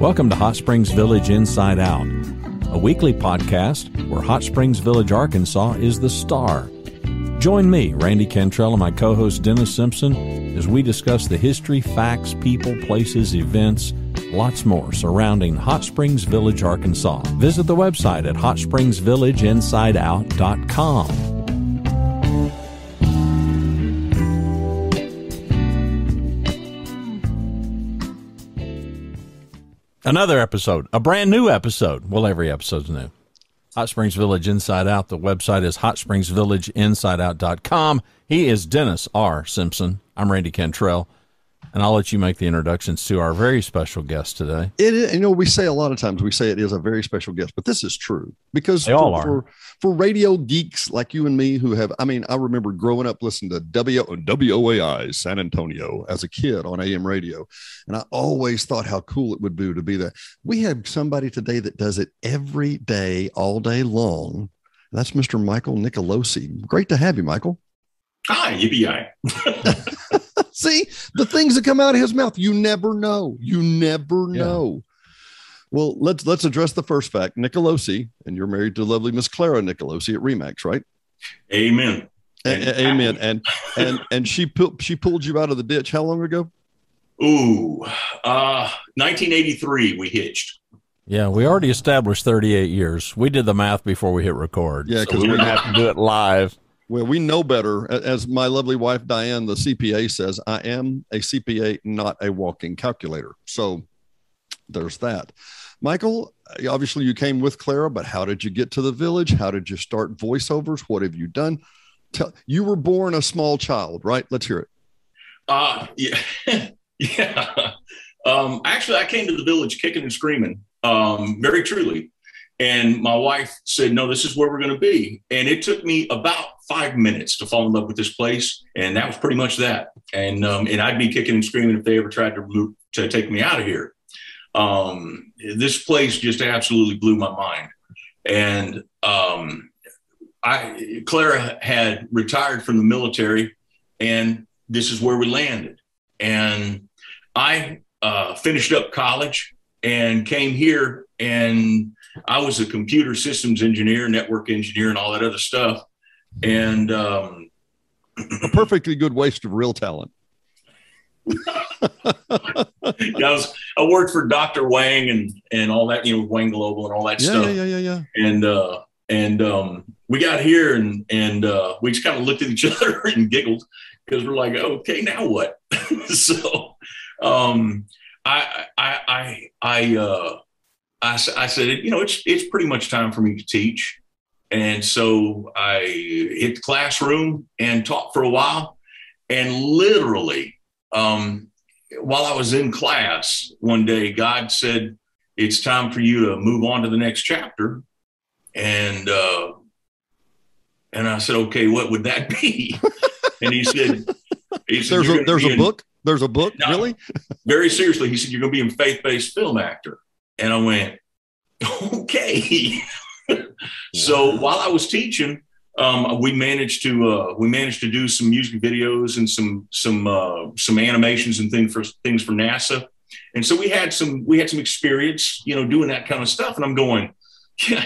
Welcome to Hot Springs Village Inside Out, a weekly podcast where Hot Springs Village, Arkansas is the star. Join me, Randy Cantrell, and my co host Dennis Simpson as we discuss the history, facts, people, places, events, lots more surrounding Hot Springs Village, Arkansas. Visit the website at hotspringsvillageinsideout.com. Another episode, a brand new episode. Well, every episode's new. Hot Springs Village Inside Out. The website is hotspringsvillageinsideout.com. He is Dennis R. Simpson. I'm Randy Cantrell and I'll let you make the introductions to our very special guest today. It is, you know, we say a lot of times we say it is a very special guest, but this is true because they all for, are. For, for radio geeks like you and me who have, I mean, I remember growing up listening to w, WOAI San Antonio as a kid on AM radio, and I always thought how cool it would be to be that. We have somebody today that does it every day, all day long. That's Mr. Michael Nicolosi. Great to have you, Michael. Hi, yippee See the things that come out of his mouth. You never know. You never yeah. know. Well, let's let's address the first fact. Nicolosi, and you're married to lovely Miss Clara Nicolosi at Remax, right? Amen. A- amen. And and and she pu- she pulled you out of the ditch. How long ago? Ooh, uh, 1983. We hitched. Yeah, we already established 38 years. We did the math before we hit record. Yeah, because so we didn't have to do it live. Well, we know better. As my lovely wife Diane, the CPA, says, I am a CPA, not a walking calculator. So there's that. Michael, obviously you came with Clara, but how did you get to the village? How did you start voiceovers? What have you done? Tell you were born a small child, right? Let's hear it. Uh yeah. yeah. Um, actually I came to the village kicking and screaming. Um, very truly. And my wife said, No, this is where we're going to be. And it took me about five minutes to fall in love with this place. And that was pretty much that. And, um, and I'd be kicking and screaming if they ever tried to move, to take me out of here. Um, this place just absolutely blew my mind. And um, I, Clara had retired from the military, and this is where we landed. And I uh, finished up college and came here and I was a computer systems engineer, network engineer, and all that other stuff. And um, a perfectly good waste of real talent. I, was, I worked for Dr. Wang and and all that, you know, Wang Global and all that yeah, stuff. Yeah, yeah, yeah, yeah. And uh, and um, we got here and and uh, we just kind of looked at each other and giggled because we're like, okay, now what? so um, I I I I uh, I, I said, you know, it's it's pretty much time for me to teach, and so I hit the classroom and taught for a while, and literally, um, while I was in class one day, God said, "It's time for you to move on to the next chapter," and uh, and I said, "Okay, what would that be?" and he said, he said "There's a there's a in, book." There's a book, no, really? very seriously, he said, You're going to be a faith based film actor. And I went, okay. so while I was teaching, um, we managed to uh, we managed to do some music videos and some some uh, some animations and things for things for NASA, and so we had some we had some experience, you know, doing that kind of stuff. And I'm going, yeah,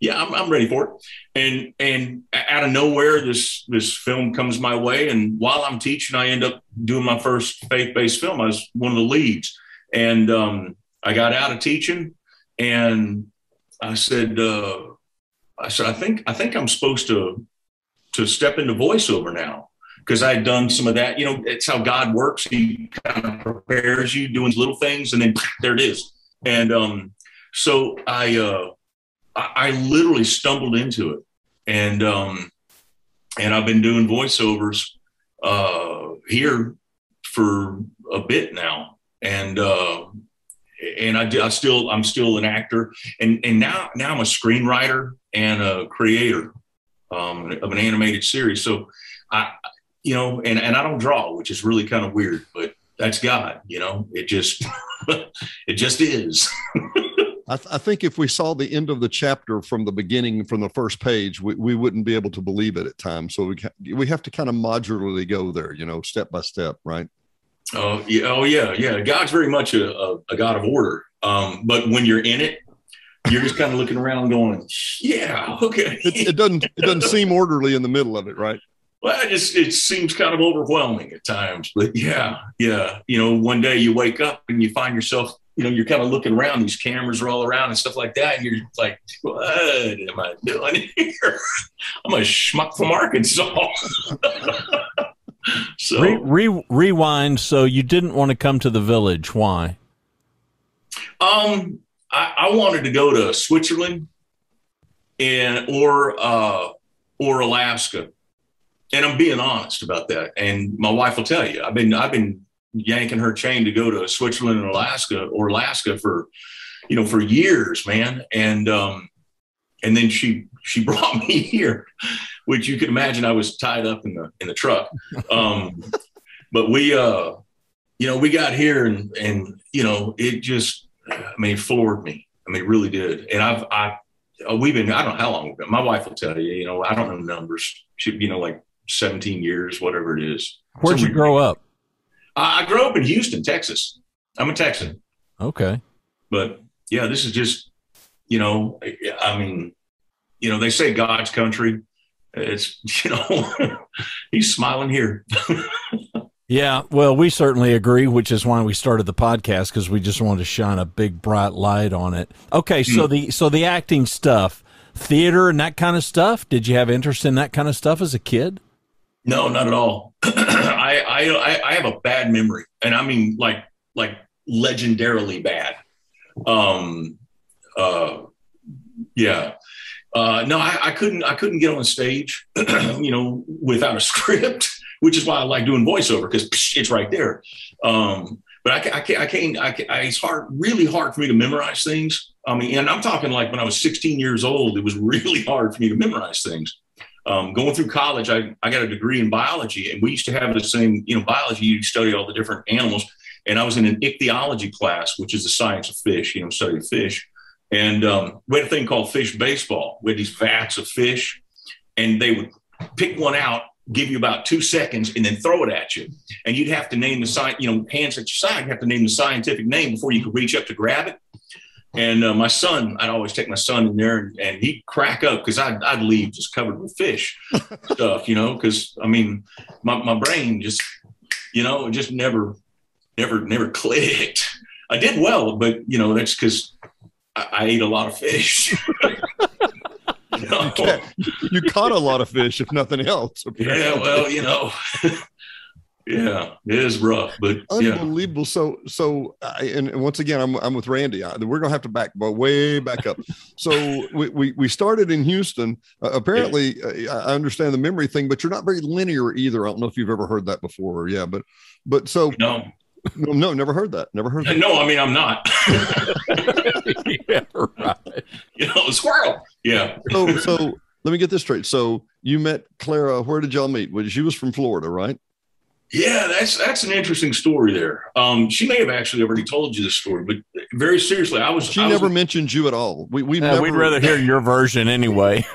yeah, I'm, I'm ready for it. And and out of nowhere, this this film comes my way, and while I'm teaching, I end up doing my first faith based film. I was one of the leads, and um, I got out of teaching and I said, uh, I said, I think I think I'm supposed to to step into voiceover now because I had done some of that. You know, it's how God works. He kind of prepares you doing little things, and then there it is. And um, so I, uh, I literally stumbled into it, and um, and I've been doing voiceovers uh, here for a bit now, and uh, and I, I still I'm still an actor, and and now now I'm a screenwriter and a creator um, of an animated series. So I, you know, and and I don't draw, which is really kind of weird, but that's God, you know. It just it just is. I, th- I, think if we saw the end of the chapter from the beginning, from the first page, we, we wouldn't be able to believe it at times. So we ca- we have to kind of modularly go there, you know, step by step, right? Oh yeah, oh yeah, yeah. God's very much a, a, a God of order. Um, but when you're in it, you're just kind of looking around, going, "Yeah, okay." It, it doesn't it doesn't seem orderly in the middle of it, right? Well, it just it seems kind of overwhelming at times. But yeah, yeah. You know, one day you wake up and you find yourself, you know, you're kind of looking around. These cameras are all around and stuff like that, and you're like, "What am I doing here? I'm a schmuck from Arkansas." so Re- re- rewind. So you didn't want to come to the village. Why? Um, I, I wanted to go to Switzerland and or uh, or Alaska, and I'm being honest about that. And my wife will tell you, I've been I've been yanking her chain to go to Switzerland and Alaska or Alaska for you know for years, man. And um, and then she she brought me here, which you can imagine I was tied up in the in the truck. Um, but we uh, you know we got here and and you know it just I mean, floored me. I mean, it really did. And I've, I, uh, we've been, I don't know how long, we've been. my wife will tell you, you know, I don't know numbers. She, you know, like 17 years, whatever it is. Where'd you grow up? I, I grew up in Houston, Texas. I'm a Texan. Okay. But yeah, this is just, you know, I mean, you know, they say God's country. It's, you know, he's smiling here. Yeah, well, we certainly agree, which is why we started the podcast because we just wanted to shine a big bright light on it. Okay, so mm. the so the acting stuff, theater and that kind of stuff. Did you have interest in that kind of stuff as a kid? No, not at all. I, I I have a bad memory, and I mean like like legendarily bad. Um, uh, yeah. Uh, no, I, I couldn't. I couldn't get on stage, you know, without a script which is why I like doing voiceover because it's right there. Um, but I, I can't, I can't, I can't I, it's hard, really hard for me to memorize things. I mean, and I'm talking like when I was 16 years old, it was really hard for me to memorize things. Um, going through college, I, I got a degree in biology, and we used to have the same, you know, biology, you study all the different animals. And I was in an ichthyology class, which is the science of fish, you know, study of fish. And um, we had a thing called fish baseball. We had these vats of fish, and they would pick one out give you about two seconds and then throw it at you. And you'd have to name the sign, you know, hands at your side, you have to name the scientific name before you could reach up to grab it. And uh, my son, I'd always take my son in there and, and he'd crack up because I'd, I'd leave just covered with fish stuff, you know, because I mean, my, my brain just, you know, it just never, never, never clicked. I did well, but, you know, that's because I, I ate a lot of fish. you, you, caught a lot of fish, if nothing else. Apparently. Yeah, well, you know, yeah, it is rough, but unbelievable. Yeah. So, so, I, and once again, I'm I'm with Randy. I, we're gonna have to back but way back up. so we, we we started in Houston. Uh, apparently, yeah. uh, I understand the memory thing, but you're not very linear either. I don't know if you've ever heard that before. Yeah, but but so no. No, no, never heard that. Never heard that. No, I mean I'm not. yeah, right. You know, squirrel. Yeah. So, so let me get this straight. So you met Clara. Where did y'all meet? Well, she was from Florida, right? Yeah, that's that's an interesting story there. Um, she may have actually already told you this story, but very seriously, I was. She I never was, mentioned you at all. We we yeah, we'd rather hear your version anyway.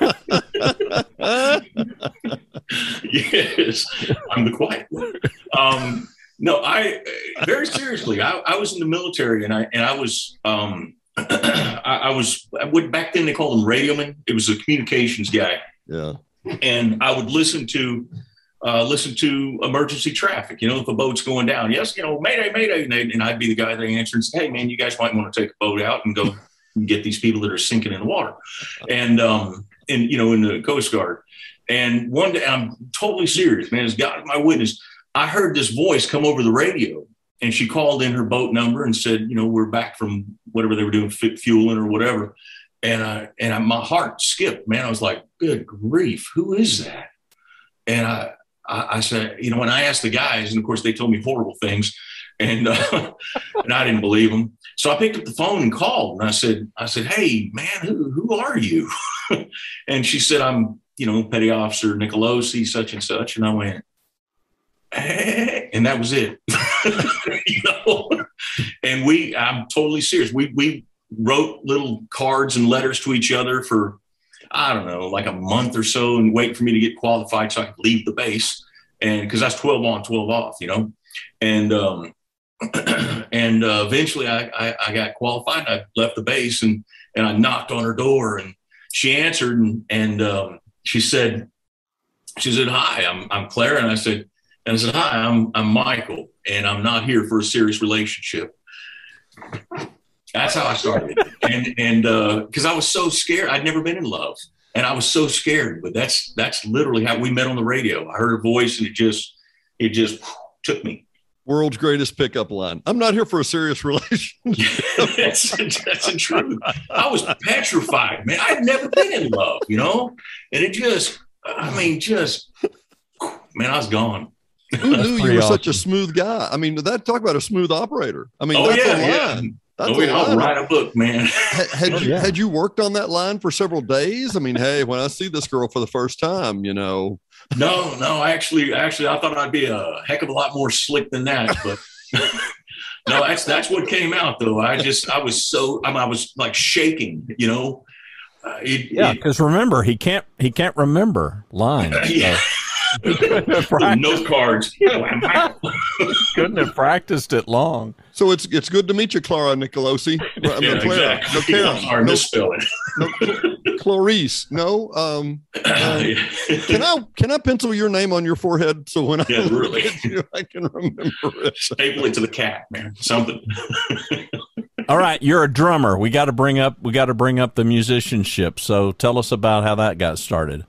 yes, I'm the quiet one. Um, no, I very seriously. I, I was in the military, and I and I was um, I, I, was I would back then they called him radioman. It was a communications guy. Yeah. And I would listen to uh, listen to emergency traffic. You know, if a boat's going down, yes, you know, mayday, mayday, and, and I'd be the guy that answered and say, "Hey, man, you guys might want to take a boat out and go and get these people that are sinking in the water." And um, and you know, in the Coast Guard. And one day, I'm totally serious, man. As God my witness, I heard this voice come over the radio and she called in her boat number and said, you know, we're back from whatever they were doing, fueling or whatever. And I, and I, my heart skipped, man. I was like, good grief, who is that? And I, I, I said, you know, when I asked the guys, and of course they told me horrible things, and uh, and I didn't believe them. So I picked up the phone and called, and I said, I said, hey man, who who are you? and she said, I'm, you know, Petty Officer Nicolosi, such and such. And I went, and that was it. you know, and we, I'm totally serious. We we wrote little cards and letters to each other for I don't know, like a month or so, and wait for me to get qualified so I could leave the base. And because that's 12 on, 12 off, you know. and um, and uh, eventually I, I, I got qualified. and I left the base and and I knocked on her door and she answered and and um, she said she said hi I'm I'm Claire and I said and I said hi I'm I'm Michael and I'm not here for a serious relationship. That's how I started and and because uh, I was so scared I'd never been in love and I was so scared but that's that's literally how we met on the radio. I heard her voice and it just it just took me world's greatest pickup line. I'm not here for a serious relationship. that's, that's the truth. I was petrified, man. I'd never been in love, you know? And it just, I mean, just, man, I was gone. Who knew you were awesome. such a smooth guy? I mean, that talk about a smooth operator. I mean, oh, that's yeah, a line. Yeah. That's oh, yeah, I'll write a book, man. had, had you yeah. had you worked on that line for several days? I mean, hey, when I see this girl for the first time, you know, no, no, actually, actually, I thought I'd be a heck of a lot more slick than that, but no, that's that's what came out though. I just I was so I, mean, I was like shaking, you know. Uh, it, yeah, because remember he can't he can't remember lines. yeah. So. Note cards. Couldn't have practiced it long. So it's it's good to meet you, Clara Nicolosi. yeah, Clara. Exactly. No, Clara. Sorry, no, misspelling. No, Clarice. No. Um, um, can I can I pencil your name on your forehead so when I yeah, really. you, I can remember it. Staple it to the cat, man. Something. All right, you're a drummer. We got to bring up we got to bring up the musicianship. So tell us about how that got started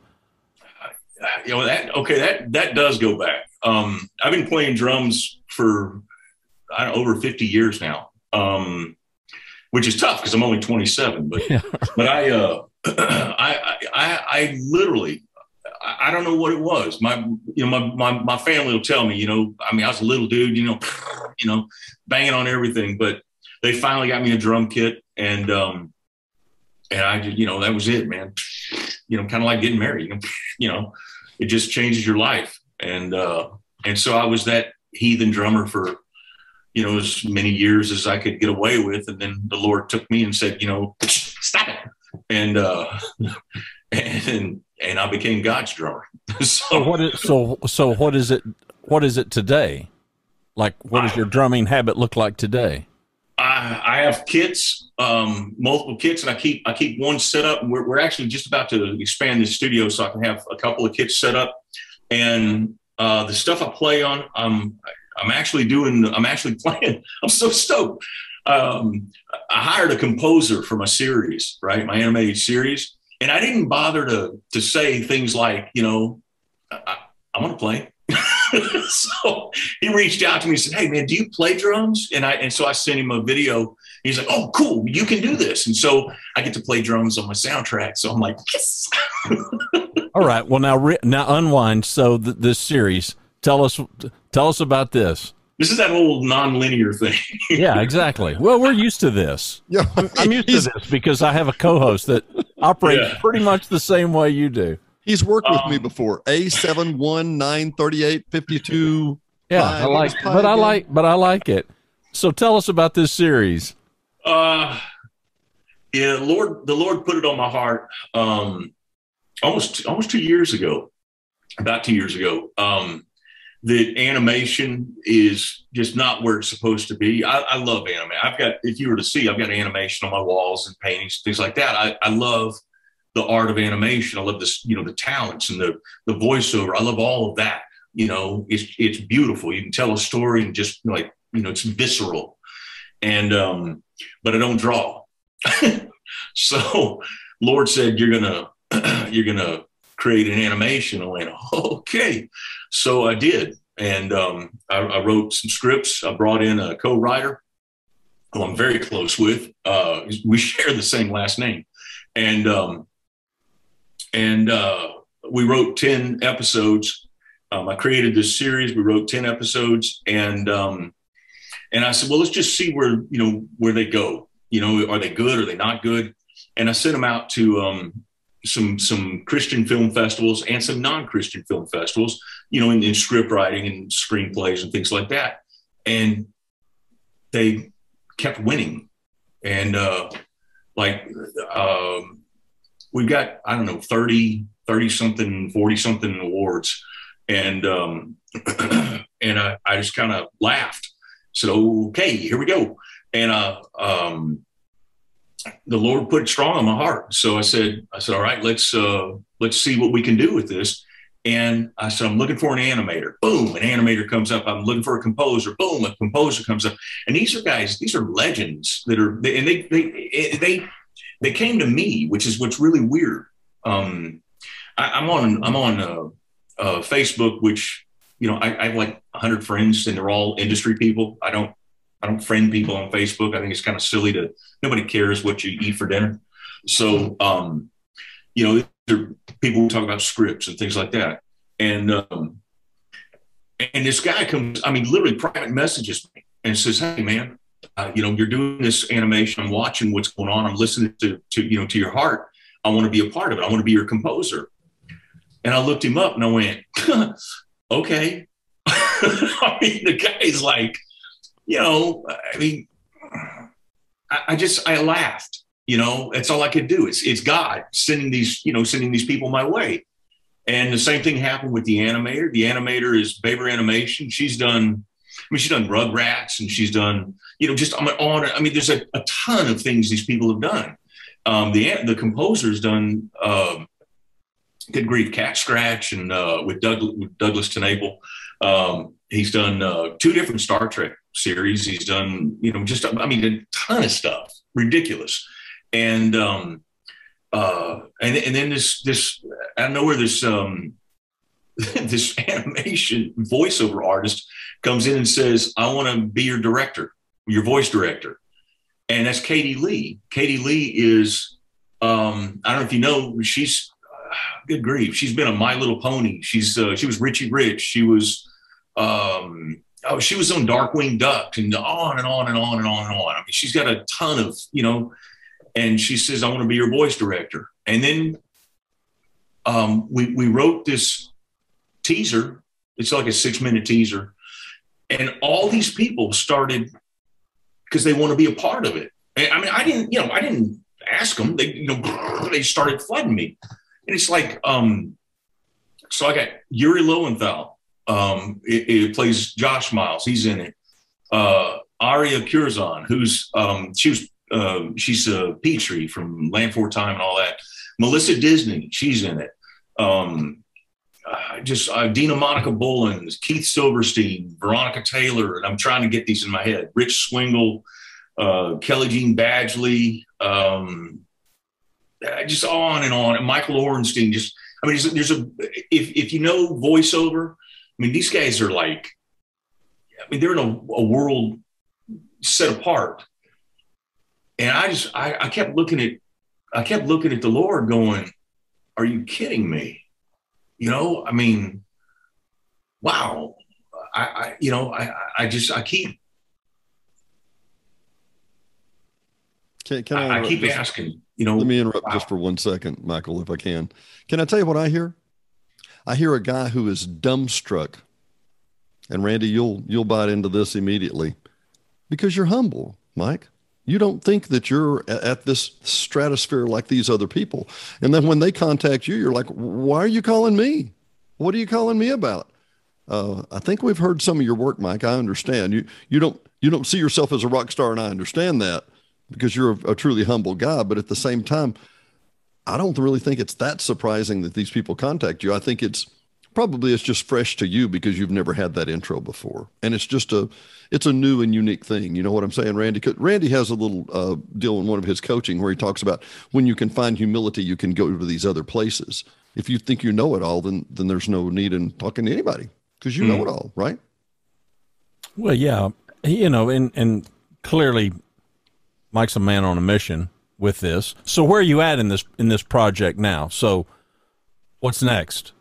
you know that okay that that does go back. Um, I've been playing drums for I don't know, over 50 years now, um, which is tough because I'm only 27. But yeah. but I, uh, I I I literally I don't know what it was. My, you know, my, my, my family will tell me, you know, I mean, I was a little dude, you know, you know, banging on everything, but they finally got me a drum kit and, um, and I just, you know, that was it, man. You know, kind of like getting married, you know, it just changes your life. And uh, and so I was that heathen drummer for you know as many years as I could get away with, and then the Lord took me and said, you know, stop it, and uh, and and I became God's drummer. so, so what is so so what is it? What is it today? Like, what does your drumming habit look like today? I, I have kits, um, multiple kits, and I keep I keep one set up. We're, we're actually just about to expand the studio so I can have a couple of kits set up. And uh, the stuff I play on, I'm I'm actually doing. I'm actually playing. I'm so stoked. Um, I hired a composer for my series, right, my animated series, and I didn't bother to to say things like, you know, I, I want to play. so he reached out to me and said, Hey man, do you play drums? And I and so I sent him a video. He's like, Oh, cool, you can do this. And so I get to play drums on my soundtrack. So I'm like, Yes. All right. Well now now unwind. So th- this series, tell us tell us about this. This is that old non-linear thing. yeah, exactly. Well, we're used to this. Yeah, I'm used to this because I have a co-host that operates yeah. pretty much the same way you do. He's worked with um, me before. A seven one nine thirty eight fifty two. Yeah, I like, but again? I like, but I like it. So tell us about this series. Uh, yeah, Lord, the Lord put it on my heart. Um, almost almost two years ago, about two years ago. Um, that animation is just not where it's supposed to be. I, I love anime. I've got, if you were to see, I've got animation on my walls and paintings, things like that. I, I love the art of animation. I love this, you know, the talents and the the voiceover. I love all of that. You know, it's it's beautiful. You can tell a story and just like you know, it's visceral. And um, but I don't draw. so Lord said, "You're gonna you're gonna create an animation." I went, "Okay." So I did, and um, I, I wrote some scripts. I brought in a co-writer who I'm very close with. Uh, we share the same last name, and um, and uh, we wrote 10 episodes. Um, I created this series. We wrote 10 episodes and, um, and I said, well, let's just see where, you know, where they go, you know, are they good? Are they not good? And I sent them out to, um, some, some Christian film festivals and some non-Christian film festivals, you know, in, in script writing and screenplays and things like that. And they kept winning. And, uh, like, um, we've got i don't know 30 30 something 40 something awards and um and I, I just kind of laughed. Said, "Okay, here we go." And uh, um, the Lord put it strong on my heart. So I said, "I said, all right, let's uh, let's see what we can do with this." And I said, I'm looking for an animator. Boom, an animator comes up. I'm looking for a composer. Boom, a composer comes up. And these are guys, these are legends that are, and they, they, they, they came to me, which is what's really weird. Um, I, am on, I'm on uh, uh, Facebook, which, you know, I, I have like 100 friends and they're all industry people. I don't, I don't friend people on Facebook. I think it's kind of silly to, nobody cares what you eat for dinner. So, um, you know, people who talk about scripts and things like that. And um, and this guy comes, I mean, literally private messages me and says, "Hey, man, uh, you know, you're doing this animation. I'm watching what's going on. I'm listening to to you know to your heart. I want to be a part of it. I want to be your composer." And I looked him up and I went, "Okay." I mean, the guy's like, you know, I mean, I, I just I laughed you know, that's all I could do. It's it's God sending these, you know, sending these people my way. And the same thing happened with the animator. The animator is Baber Animation. She's done, mean, she's done Rugrats and she's done, you know, just I'm on. I mean, there's a, a ton of things these people have done. Um, the the composer's done um, good grief, Cat Scratch, and uh, with, Doug, with Douglas TenNapel. Um, he's done uh, two different Star Trek series. He's done, you know, just I mean, a ton of stuff, ridiculous and um, uh, and and then this this I don't know where this um, this animation voiceover artist comes in and says, "I want to be your director, your voice director," and that's Katie Leigh. Katie Leigh is um, I don't know if you know she's uh, good grief. She's been a My Little Pony. She's uh, she was Richie Rich. She was um, oh she was on Darkwing Duck and on and on and on and on and on. I mean, she's got a ton of you know and she says, I want to be your voice director. And then um, we, we wrote this teaser. It's like a six minute teaser. And all these people started because they want to be a part of it. And, I mean, I didn't, you know, I didn't ask them. They, you know, they started flooding me. And it's like, um, so I got Yuri Lowenthal. Um, it, it plays Josh Miles. He's in it. Uh, Aria Curzon, who's um, she was uh, she's a Petrie from Land Before Time and all that. Melissa Disney, she's in it. Um, just uh, Dina Monica Bullins, Keith Silverstein, Veronica Taylor, and I'm trying to get these in my head. Rich Swingle, uh, Kelly Jean Badgley, um, just on and on. And Michael Orenstein. Just, I mean, there's, there's a if if you know voiceover, I mean, these guys are like, I mean, they're in a, a world set apart. And I just, I, I kept looking at, I kept looking at the Lord going, are you kidding me? You know, I mean, wow. I, I you know, I, I just, I keep, can, can I, I, keep just, asking, you know, let me interrupt wow. just for one second, Michael, if I can. Can I tell you what I hear? I hear a guy who is dumbstruck. And Randy, you'll you'll bite into this immediately because you're humble, Mike. You don't think that you're at this stratosphere like these other people. And then when they contact you, you're like, why are you calling me? What are you calling me about? Uh, I think we've heard some of your work, Mike. I understand you. You don't you don't see yourself as a rock star, and I understand that because you're a, a truly humble guy. But at the same time, I don't really think it's that surprising that these people contact you. I think it's probably it's just fresh to you because you've never had that intro before, and it's just a it's a new and unique thing. You know what I'm saying, Randy? Randy has a little uh, deal in one of his coaching where he talks about when you can find humility, you can go to these other places. If you think you know it all, then then there's no need in talking to anybody because you mm. know hmm. it all, right? Well, yeah, you know, and and clearly, Mike's a man on a mission with this. So where are you at in this in this project now? So what's next?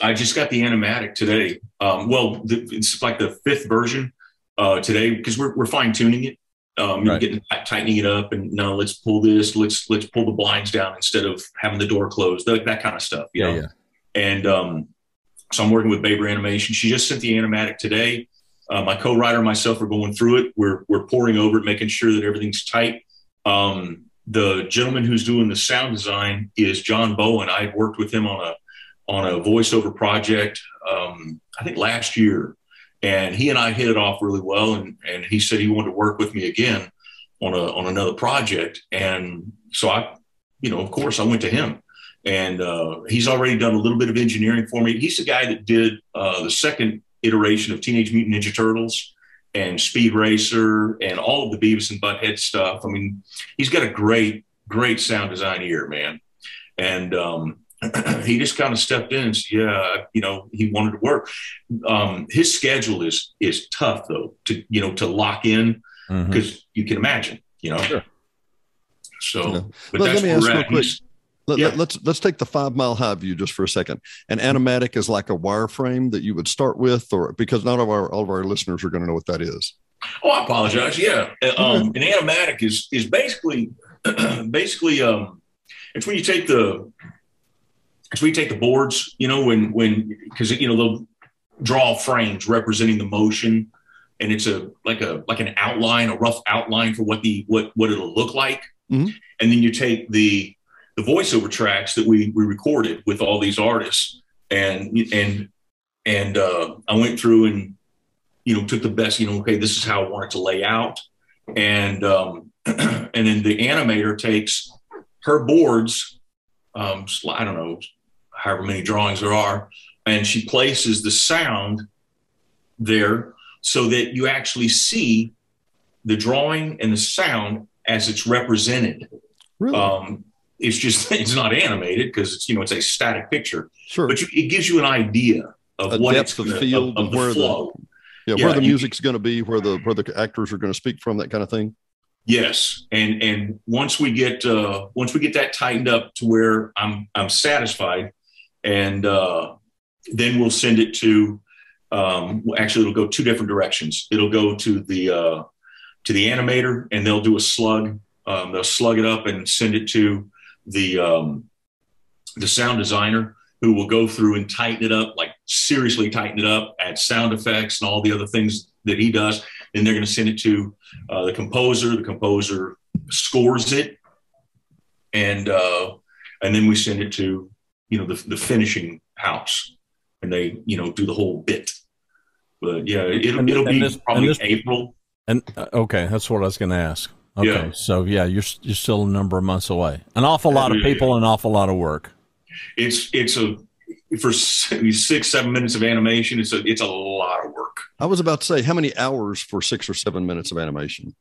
I just got the animatic today. Um, well, the, it's like the fifth version uh, today because we're, we're fine tuning it, um, right. getting tightening it up, and no, let's pull this, let's let's pull the blinds down instead of having the door closed, that, that kind of stuff. You yeah, know? yeah. And um, so I'm working with Baber Animation. She just sent the animatic today. Uh, my co-writer and myself are going through it. We're we're pouring over it, making sure that everything's tight. Um, the gentleman who's doing the sound design is John Bowen. I had worked with him on a on a voiceover project, um, I think last year. and he and I hit it off really well. And and he said he wanted to work with me again on a on another project. And so I, you know, of course, I went to him, and uh, he's already done a little bit of engineering for me. He's the guy that did uh, the second iteration of Teenage Mutant Ninja Turtles and Speed Racer and all of the Beavis and Butthead stuff. I mean, he's got a great, great sound design ear, man. And um, he just kind of stepped in and said, yeah, you know, he wanted to work. Um, his schedule is is tough though to you know to lock in because mm-hmm. you can imagine, you know. Sure. So, yeah. but let, let me ask real quick. Let, yeah. let, let's let's take the five mile high view just for a second. An animatic is like a wireframe that you would start with, or because not all of our all of our listeners are going to know what that is. Oh, I apologize. Yeah, uh, um, an animatic is is basically basically um, it's when you take the when you take the boards, you know, when when because you know they'll draw frames representing the motion, and it's a like a like an outline, a rough outline for what the what what it'll look like, mm-hmm. and then you take the the voiceover tracks that we we recorded with all these artists, and and and uh, I went through and you know took the best. You know, okay, this is how I want it to lay out, and um, and then the animator takes her boards. Um, I don't know, however many drawings there are, and she places the sound there so that you actually see the drawing and the sound as it's represented. Really? Um, it's just it's not animated because it's you know it's a static picture. Sure. But you, it gives you an idea of a what depth of field of, of where flow. the yeah, yeah, where the music's going to be, where the where the actors are going to speak from, that kind of thing. Yes, and and once we get uh, once we get that tightened up to where I'm I'm satisfied, and uh, then we'll send it to. Um, actually, it'll go two different directions. It'll go to the uh, to the animator, and they'll do a slug. Um, they'll slug it up and send it to the um, the sound designer who will go through and tighten it up, like seriously tighten it up, add sound effects and all the other things that he does. Then they're going to send it to uh, the composer. The composer scores it, and uh, and then we send it to you know the, the finishing house, and they you know do the whole bit. But yeah, it'll, and, it'll and be this, probably this, April. And uh, okay, that's what I was going to ask. Okay, yeah. so yeah, you're you're still a number of months away. An awful lot of people, an awful lot of work. It's it's a for six seven minutes of animation. It's a it's a lot of work. I was about to say, how many hours for six or seven minutes of animation?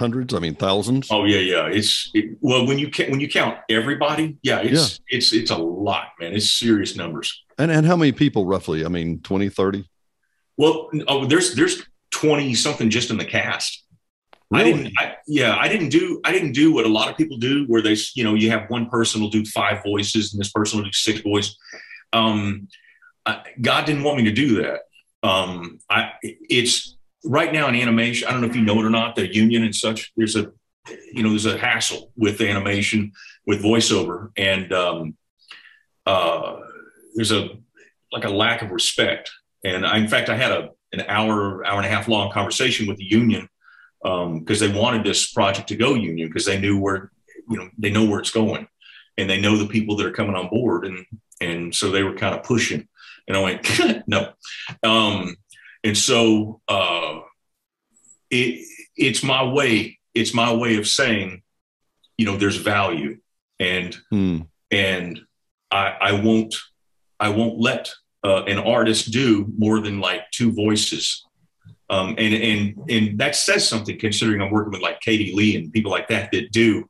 Hundreds? I mean, thousands? Oh yeah, yeah. It's it, well when you when you count everybody, yeah, it's yeah. it's it's a lot, man. It's serious numbers. And and how many people roughly? I mean, 20, 30? Well, oh, there's there's twenty something just in the cast. Really? I didn't. I, yeah, I didn't do. I didn't do what a lot of people do, where they, you know, you have one person will do five voices and this person will do six voices. Um, I, God didn't want me to do that. Um, I, it's right now in animation. I don't know if you know it or not. The union and such. There's a, you know, there's a hassle with animation with voiceover, and um, uh, there's a like a lack of respect. And I, in fact, I had a an hour, hour and a half long conversation with the union because um, they wanted this project to go union because they knew where you know they know where it's going and they know the people that are coming on board and and so they were kind of pushing and i went no um, and so uh, it it's my way it's my way of saying you know there's value and hmm. and i i won't i won't let uh, an artist do more than like two voices um, and and and that says something considering I'm working with like Katie Leigh and people like that that do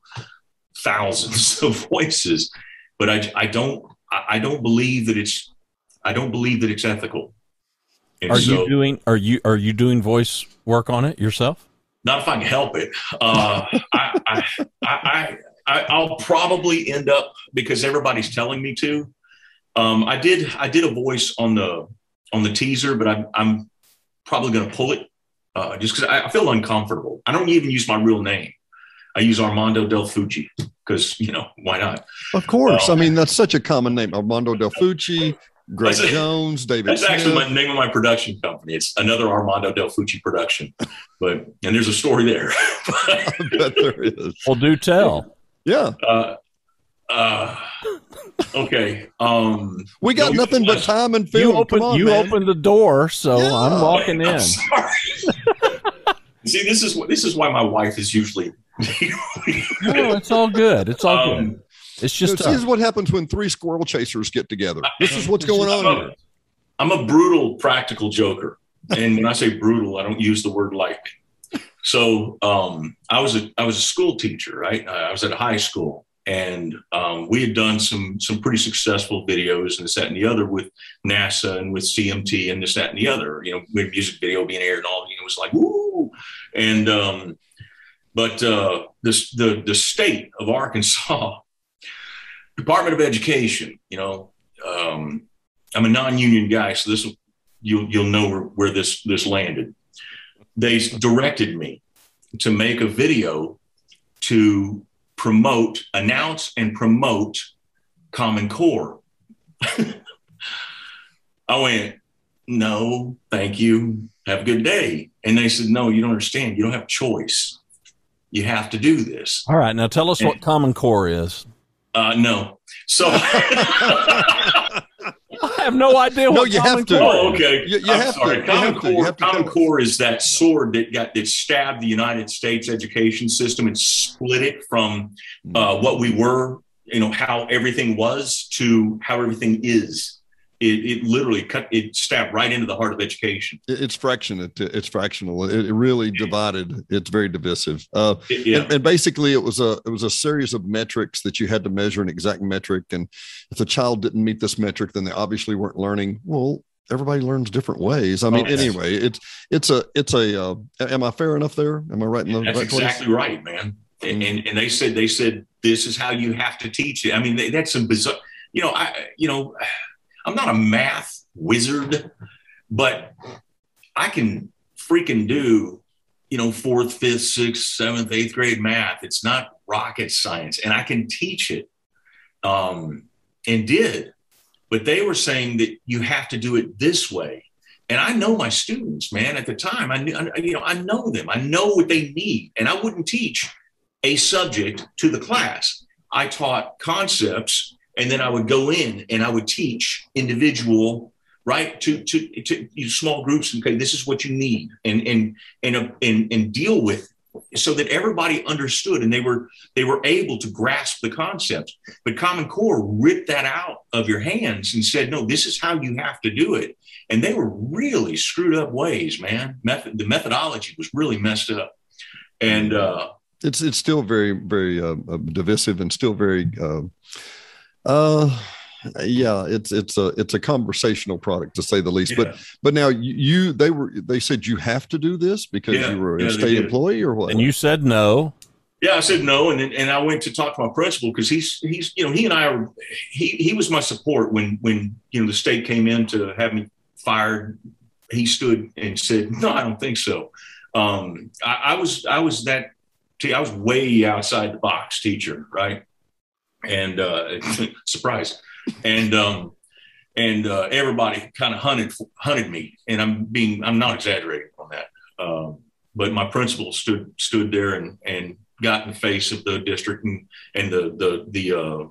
thousands of voices. But I I don't I don't believe that it's I don't believe that it's ethical. And are so, you doing are you are you doing voice work on it yourself? Not if I can help it. Uh, I, I, I, I I'll probably end up because everybody's telling me to. Um, I did I did a voice on the on the teaser, but I'm I'm probably going to pull it uh, just because I, I, feel uncomfortable. I don't even use my real name. I use Armando Del Fucci because you know why not? Of course. Um, I mean that's such a common name. Armando Del Fucci, Greg a, Jones, David. That's Smith. actually my name of my production company. It's another Armando Del Fucci production. But and there's a story there. I bet there is. Well, do tell. Yeah. Uh, uh, Okay. Um, we got no, nothing but time and You film. Come opened on, you man. opened the door, so Yeah. I'm walking I'm in. sorry. See, this is this is why my wife is usually. No, it's all good. It's all good. It's You know, just this is what happens when three squirrel chasers get together. This is what's going on I'm here. a, I'm a brutal practical joker, and when I say brutal, I don't use the word lightly. So um, I was a I was a school teacher, right? I was at a high school, and um, we had done some some pretty successful videos and this that and the other with NASA and with CMT and this that and the other. You know, with music video being aired and all. You know, it was like woo, and um, but uh, this the the state of Arkansas Department of Education, you know. Um, I'm a non-union guy, so this you'll you'll know where, where this this landed. They directed me to make a video to promote, announce, and promote Common Core. I went, no, thank you. Have a good day. And they said, no, you don't understand. You don't have a choice. You have to do this. All right, now tell us what Common Core is. Uh, no. So. I have no idea No, what you Common have to. Core Oh, okay. You- you I'm have to. sorry. You Common. You Core. have to Common. Core is that sword that got that stabbed the United States education system and split it from uh, what we were, you know, how everything was to how everything is. It, it literally cut. It stabbed right into the heart of education. It's fractional. It's fractional. It, really divided. It's very divisive. Uh, yeah. and, and basically, it was a it was a series of metrics that you had to measure an exact metric. And if the child didn't meet this metric, then they obviously weren't learning. Well, everybody learns different ways. I mean, Okay. anyway, it's it's a it's a. Uh, am I fair enough there? Am I right in the That's right place? exactly right, man. And, Mm. and and they said they said this is how you have to teach it. I mean, they, that's some bizarre. You know, I you know, I'm not a math wizard, but I can freaking do you know fourth, fifth, sixth, seventh, eighth grade math. It's not rocket science, and I can teach it. Um, and did, but they were saying that you have to do it this way. And I know my students, man. At the time, I knew, I- you know, I know them. I know what they need, and I wouldn't teach a subject to the class. I taught concepts, and then I would go in and I would teach individual, right, to to, to small groups. Okay, this is what you need, and and and and and deal with so that everybody understood and they were they were able to grasp the concepts. But Common Core ripped that out of your hands and said, no, this is how you have to do it. And they were really screwed up ways, man. Method, the methodology was really messed up. And uh, it's it's still very very uh, uh, divisive and still very uh, uh yeah it's it's a it's a conversational product to say the least but yeah. but now you, you they were they said you have to do this because Yeah, you were a they state employee or what And you said no. Yeah, I said no, and and I went to talk to my principal because he's he's you know he and I are he he was my support when when you know the state came in to have me fired. He stood and said, "No, I don't think so." Um, I, I was I was that I was way outside the box teacher, right? And uh, surprise, and um, and uh, everybody kind of hunted hunted me, and I'm being I'm not exaggerating on that. Um, but my principal stood stood there and and got in the face of the district and and the the the uh,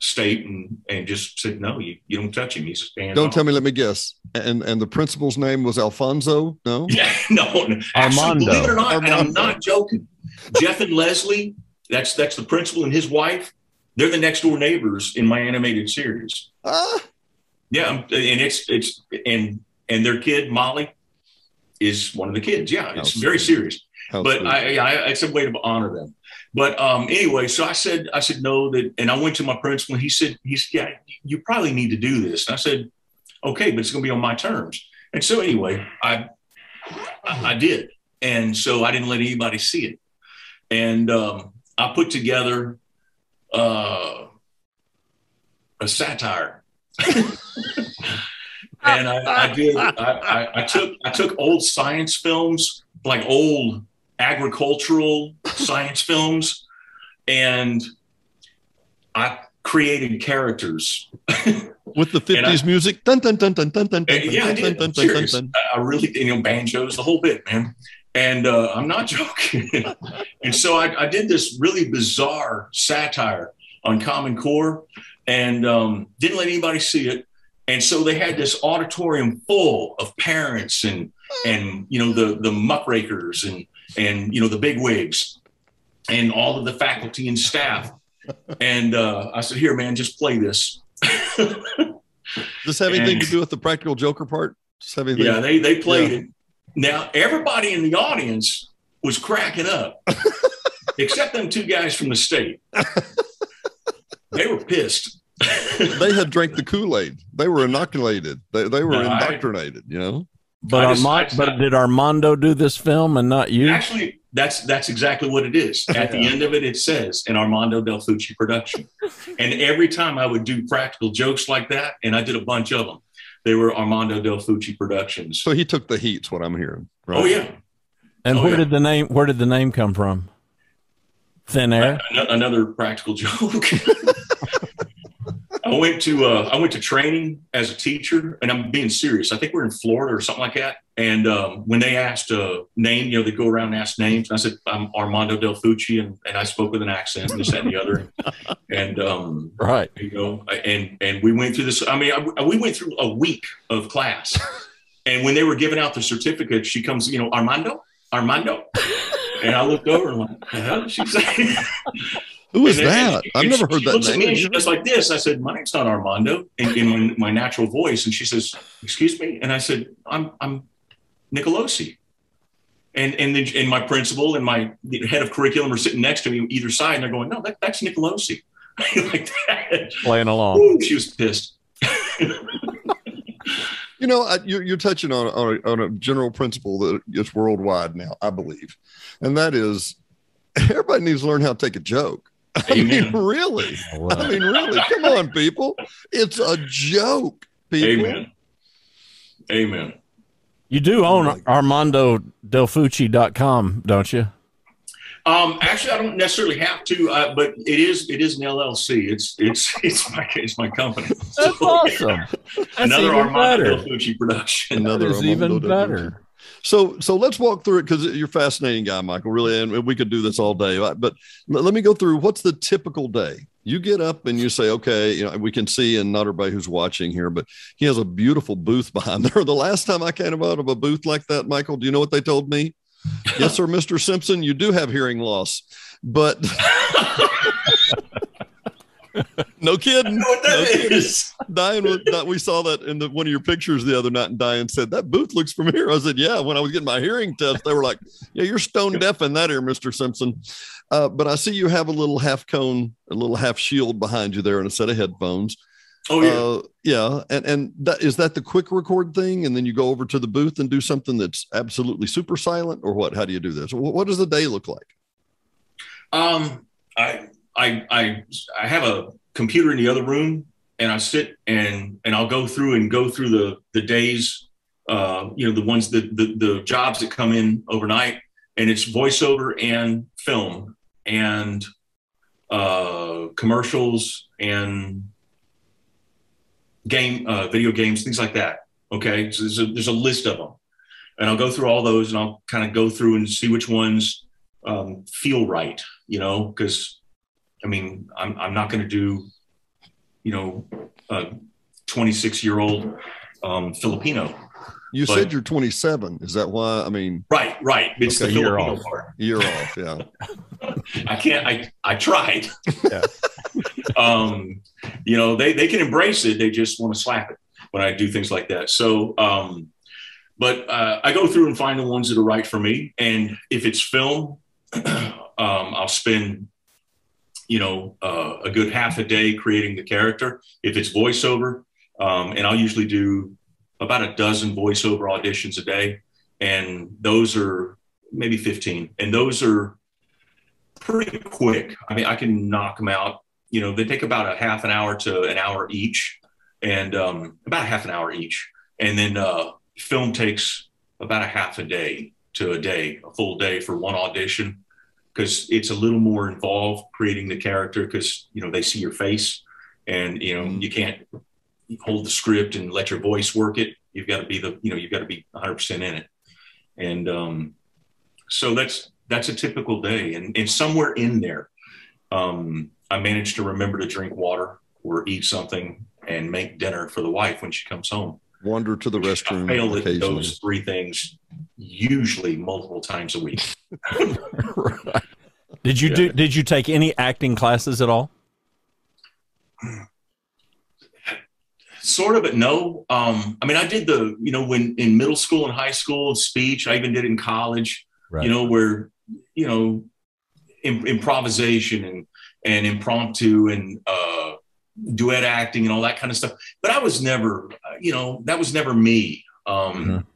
state and and just said no, you, you don't touch him. He's a stand. don't tell me let me guess and and the principal's name was alfonso no Yeah, no, no. Actually, Armando. believe it or not, and I'm not joking. Jeff and Leslie, that's that's the principal and his wife. They're the next door neighbors in my animated series. ah, Yeah, and it's it's and and their kid Molly is one of the kids. Yeah, it's How very sweet. serious. how but. I, I, it's a way to honor them. But um, anyway, so I said, I said no, that, and I went to my principal. and He said, he said, yeah, you probably need to do this. And I said, okay, but it's going to be on my terms. And so anyway, I, I, I did, and so I didn't let anybody see it. And um, I put together uh, a satire. and I, I did. I, I, I took I took old science films, like old agricultural science films, and I created characters. with the 50s music dun dun dun dun dun dun dun Yeah, I dun, did. dun, I'm dun, dun, serious. dun. I really, you know, banjos, the whole bit, man. And uh, I'm not joking. and so I, I did this really bizarre satire on Common Core, and um, didn't let anybody see it. And so they had this auditorium full of parents and and you know the the muckrakers and and you know the big wigs and all of the faculty and staff. And uh, I said, "Here, man, just play this." Does this have anything And- to do with the practical joker part? Just have anything? Yeah, they they played Yeah. it. Now everybody in the audience was cracking up, except them two guys from the state. they were pissed. they had drank the Kool-Aid. They were inoculated. They, they were No, I- indoctrinated, you know? But I just- Armand, just- but did Armando do this film and not you? Actually, that's that's exactly what it is. At the end of it, it says an Armando Del Fucci production. and every time I would do practical jokes like that, and I did a bunch of them, they were Armando Del Fucci productions. So he took the heat's what I'm hearing. Right? Oh yeah, And Oh, where yeah. did the name where did the name come from? Thin air. Another practical joke. I went to uh, I went to training as a teacher, and I'm being serious. I think we're in Florida or something like that. And um, when they asked uh, name, you know, they go around and ask names. And I said I'm Armando Del Fucci, and, and I spoke with an accent, and this that and the other. And um, Right. you know, and and we went through this. I mean, I, we went through a week of class, and when they were giving out the certificate, she comes, you know, Armando, Armando, and I looked over and like, the hell did she say? Who is And that? and I've never heard she that looks at me and she goes like this. I said, "My name's not Armando," in, in my, my natural voice, and she says, "Excuse me," and I said, "I'm I'm Nicolosi." And and then and my principal and my head of curriculum are sitting next to me either side, and they're going, "No, that, that's Nicolosi." like that. Playing along. Ooh, she was pissed. You know, I, you're, you're touching on, on, a, on a general principle that is worldwide now, I believe. And that is everybody needs to learn how to take a joke. I mean, really? Well, I mean, really? Come on, people. It's a joke, people. Amen. Amen. you do Oh own my ArmandoDelfucci.com, don't you? Um, actually, I don't necessarily have to, uh, but it is it is an LLC. It's it's it's my it's my company. That's So, awesome. That's Another even Armando better. Del Fucci production. Another That is Armando even Del better. So, so let's walk through it because you're a fascinating guy, Michael. Really, and we could do this all day. But let me go through what's the typical day. You get up and you say, okay, you know, we can see, and not everybody who's watching here, but he has a beautiful booth behind there. The last time I came out of a booth like that, Michael, do you know what they told me? yes, sir, Mr. Simpson, you do have hearing loss, but no kidding. what No that kidding. Diane, that- we saw that in the, one of your pictures the other night, and Diane said that booth looks familiar. I said, "Yeah." When I was getting my hearing test, they were like, "Yeah, you're stone deaf in that ear, Mister Simpson." Uh, but I see you have a little half cone, a little half shield behind you there, and a set of headphones. Oh yeah. Uh, yeah, and and that is that the quick record thing, and then you go over to the booth and do something that's absolutely super silent, or what? How do you do this? What, what does the day look like? Um, I, I, I, I have a computer in the other room, and I sit and and I'll go through and go through the the days, uh, you know, the ones that the the jobs that come in overnight, and it's voiceover and film and uh, commercials and game, uh, video games, things like that. Okay, so there's a, there's a list of them, and I'll go through all those, and I'll kind of go through and see which ones um, feel right, you know, because I mean, I'm, I'm not going to do, you know, a 26 year old um, Filipino. You But- said you're 27. Is that why? I mean, Right, right. It's Okay, the you're Filipino off. part. you're off. Yeah. I can't, I, I tried. Yeah. um, you know, they, they can embrace it. They just want to slap it when I do things like that. So, um, but uh, I go through and find the ones that are right for me. And if it's film, um, I'll spend, you know, uh, a good half a day creating the character. If it's voiceover, um, and I'll usually do about a dozen voiceover auditions a day. And those are maybe 15. And those are pretty quick. I mean, I can knock them out. You know, they take about a half an hour to an hour each, and um, about a half an hour each. And then uh, film takes about a half a day to a day, a full day for one audition, because it's a little more involved creating the character. Because you know they see your face, and you know you can't hold the script and let your voice work it. You've got to be the you know you've got to be 100 percent in it, and um, so that's that's a typical day and, and somewhere in there um, i managed to remember to drink water or eat something and make dinner for the wife when she comes home. Wander to the restroom. I fail at those three things usually multiple times a week. Right. Did you do? Did you take any acting classes at all? Sort of, but no. Um, I mean, I did the, you know, when in middle school and high school, speech. I even did it in college. Right. You know, where you know, im- improvisation and and impromptu and uh, duet acting and all that kind of stuff. But I was never, you know, that was never me. Um, Mhm.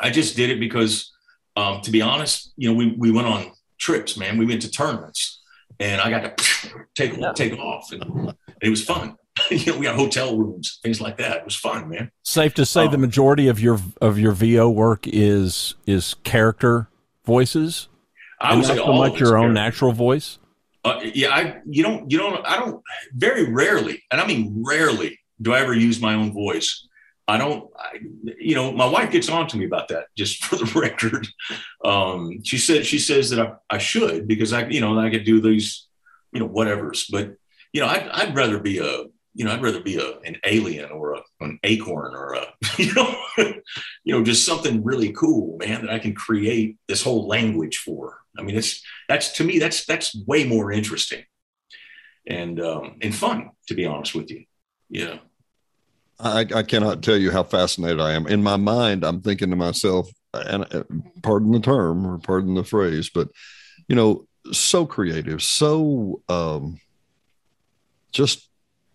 I just did it because, um, to be honest, you know, we we went on trips, man. We went to tournaments, and I got to take take off, and, and it was fun. you know, we got hotel rooms, things like that. It was fun, man. Safe to say, the Um, majority of your of your VO work is is character voices, I and would not say so all much your own character. natural voice. Uh, yeah, I you don't you don't I don't very rarely, and I mean rarely, do I ever use my own voice. I don't, I, you know, my wife gets on to me about that. Just for the record, um, she said she says that I, I should because I, you know, I could do these, you know, whatever's. But you know, I'd, I'd rather be a, you know, I'd rather be a an alien or a, an acorn or a, you know, you know, just something really cool, man, that I can create this whole language for. I mean, it's that's to me that's that's way more interesting and um, and fun to be honest with you yeah I, I cannot tell you how fascinated I am. In my mind, I'm thinking to myself, and uh, pardon the term or pardon the phrase, but you know, so creative, so um, just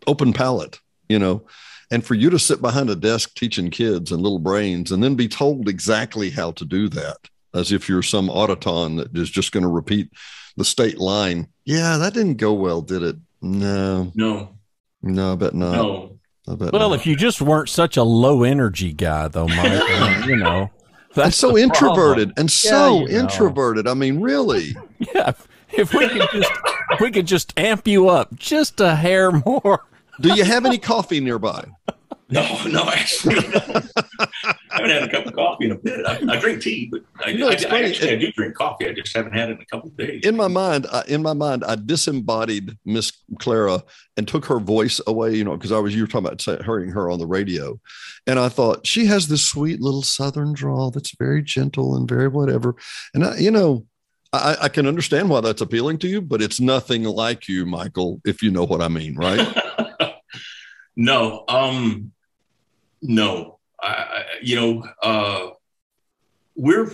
open palette, you know. And for you to sit behind a desk teaching kids and little brains and then be told exactly how to do that, as if you're some autoton that is just going to repeat the state line. Yeah, that didn't go well, did it? No, no no, I bet not. no Well, not. if you just weren't such a low energy guy, though, Mike, you know, and that's so the problem. introverted and so you know. introverted. I mean, really. Yeah, if- if we could just if we could just amp you up just a hair more. Do you have any coffee nearby? No no actually no. i haven't had a cup of coffee in a bit i, I drink tea but I, You know, I, I actually I do drink coffee i just haven't had it in a couple of days In my mind, I, in my mind, I disembodied Miss Clara and took her voice away. You know, because I was you were talking about hearing her on the radio, and I thought she has this sweet little Southern drawl that's very gentle and very whatever. And I, you know, I, I can understand why that's appealing to you, but it's nothing like you, Michael. If you know what I mean, right? no um no. I, you know uh we're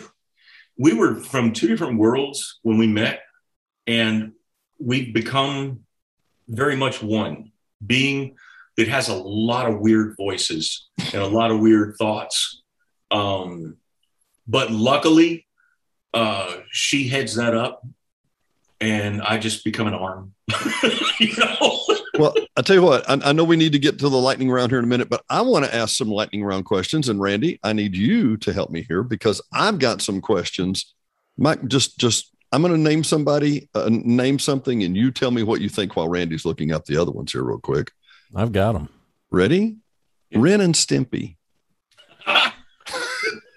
we were from two different worlds when we met and we've become very much one being that has a lot of weird voices and a lot of weird thoughts. Um but luckily uh she heads that up and i just become an arm you know well, I tell you what, I, I know we need to get to the lightning round here in a minute, but I want to ask some lightning round questions. And Randy, I need you to help me here because I've got some questions. Mike, just just I'm going to name somebody, uh, name something, and you tell me what you think while Randy's looking up the other ones here real quick. I've got them. Ready? Yeah. Ren and Stimpy.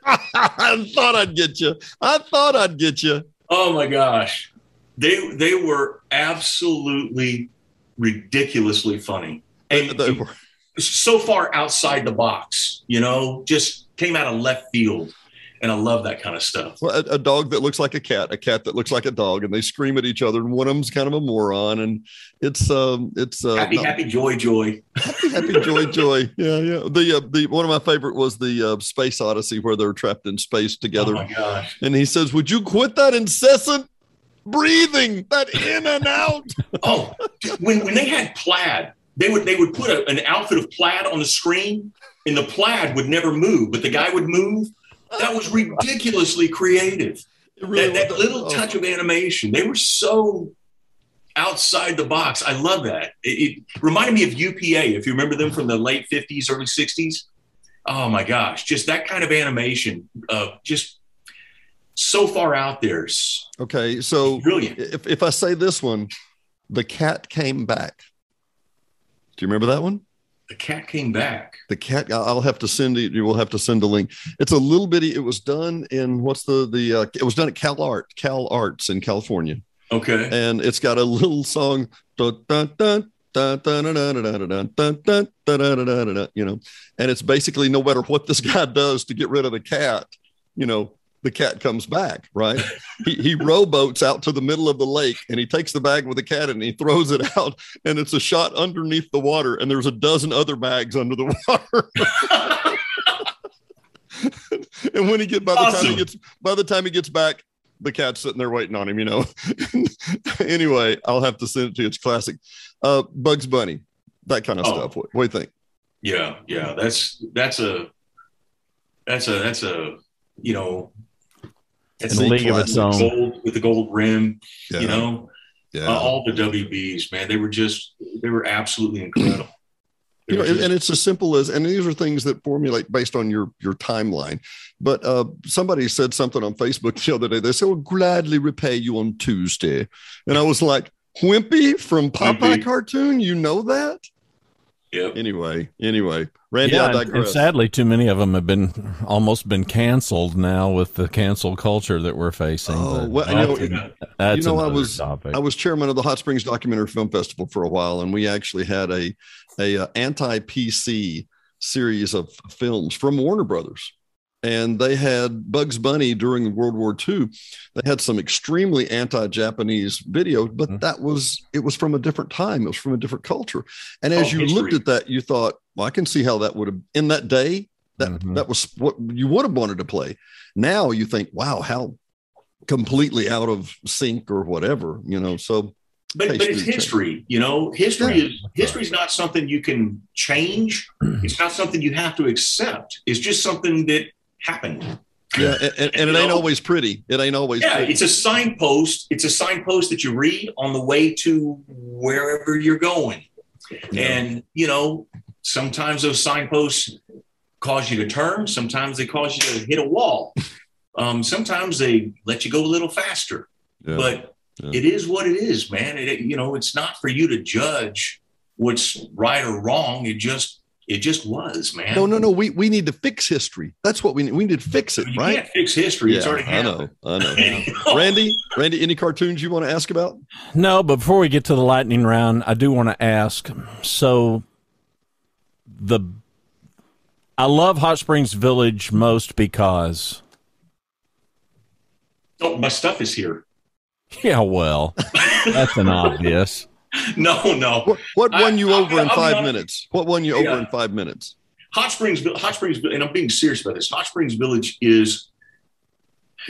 I thought I'd get you. I thought I'd get you. Oh my gosh. They they were absolutely ridiculously funny. And They were- so far outside the box, you know, just came out of left field. And I love that kind of stuff. Well, a, a dog that looks like a cat, a cat that looks like a dog, and they scream at each other, and one of them's kind of a moron, and it's um, it's uh, Happy, happy, joy, joy. happy, happy, joy, joy. Yeah, yeah. The uh, the one of my favorite was the uh, Space Odyssey where they're trapped in space together, Oh my gosh. and he says, "Would you quit that incessant breathing, that in and out?" Oh, when, when they had plaid, they would they would put a, an outfit of plaid on the screen, and the plaid would never move, but the guy would move. That was ridiculously creative. Really that, that little oh. touch of animation. They were so outside the box. I love that. It, it reminded me of UPA, if you remember them from the late 50s, early 60s. Oh my gosh, just that kind of animation, uh, just so far out there. Okay, so brilliant. If, if I say this one, the cat came back. Do you remember that one? The cat came back. The cat. I'll have to send you. You will have to send a link. It's a little bitty. It was done in what's the the. Uh, it was done at Cal Art Cal Arts in California. Okay. And it's got a little song. Dun, dun, you know, and it's basically no matter what this guy does to get rid of the cat, you know, the cat comes back, right? he, he rowboats out to the middle of the lake and he takes the bag with the cat and he throws it out and it's a shot underneath the water and there's a dozen other bags under the water. and when he get by the Awesome. time he gets by the time he gets back, the cat's sitting there waiting on him, you know. anyway, I'll have to send it to you. It's classic. Uh Bugs Bunny, that kind of Oh. stuff. What, what do you think? Yeah, yeah. That's that's a that's a that's a you know In a league of its own. gold with the gold rim. Yeah, You know, yeah. uh, all the WBs, man, they were just they were absolutely incredible. You know, and, and it's as simple as, and these are things that formulate based on your your timeline. But uh, somebody said something on Facebook the other day. They said, "We'll gladly repay you on Tuesday," and I was like, "Wimpy from Popeye Wimpy. cartoon, you know that?" Yep. Anyway, anyway, Randy, yeah, I and, and sadly, too many of them have been almost been canceled now with the cancel culture that we're facing. Oh, but well, you know, that's, that's you know, I was- topic. I was chairman of the Hot Springs Documentary Film Festival for a while, and we actually had a a uh, anti PC series of films from Warner Brothers, and they had Bugs Bunny during World War II. They had some extremely anti-Japanese video, but Mhm. that was it was from a different time. It was from a different culture, and as Oh, you looked at that, you thought, "Well, I can see how that would have in that day." That Mhm. that was what you would have wanted to play. Now you think, "Wow, how." completely out of sync or whatever you know so But, but it's Steve, history, you know. History Yeah. is history is not something you can change. It's not something you have to accept. It's just something that happened. Yeah, and, and, and it You ain't know? always pretty. It ain't always Yeah, pretty. it's a signpost. It's a signpost that you read on the way to wherever you're going. Yeah. And, you know, sometimes those signposts cause you to turn, sometimes they cause you to hit a wall. Um, sometimes they let you go a little faster. Yeah. But Yeah. it is what it is, man. It, you know, it's not for you to judge what's right or wrong. It just it just was, man. no, no, no. We we need to fix history. That's what we need. We need to fix it, You right? can't fix history. Yeah, it's already I know. happened. I know. You know? Randy, Randy, any cartoons you want to ask about? No, but before we get to the lightning round, I do want to ask. So, the I love Hot Springs Village most because, Oh, my stuff is here. yeah, well, that's an obvious. No, no. What what I- won you I'll over be- in five minutes? What won you over in five minutes? Hot Springs, Hot Springs, and I'm being serious about this. Hot Springs Village is